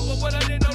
what I did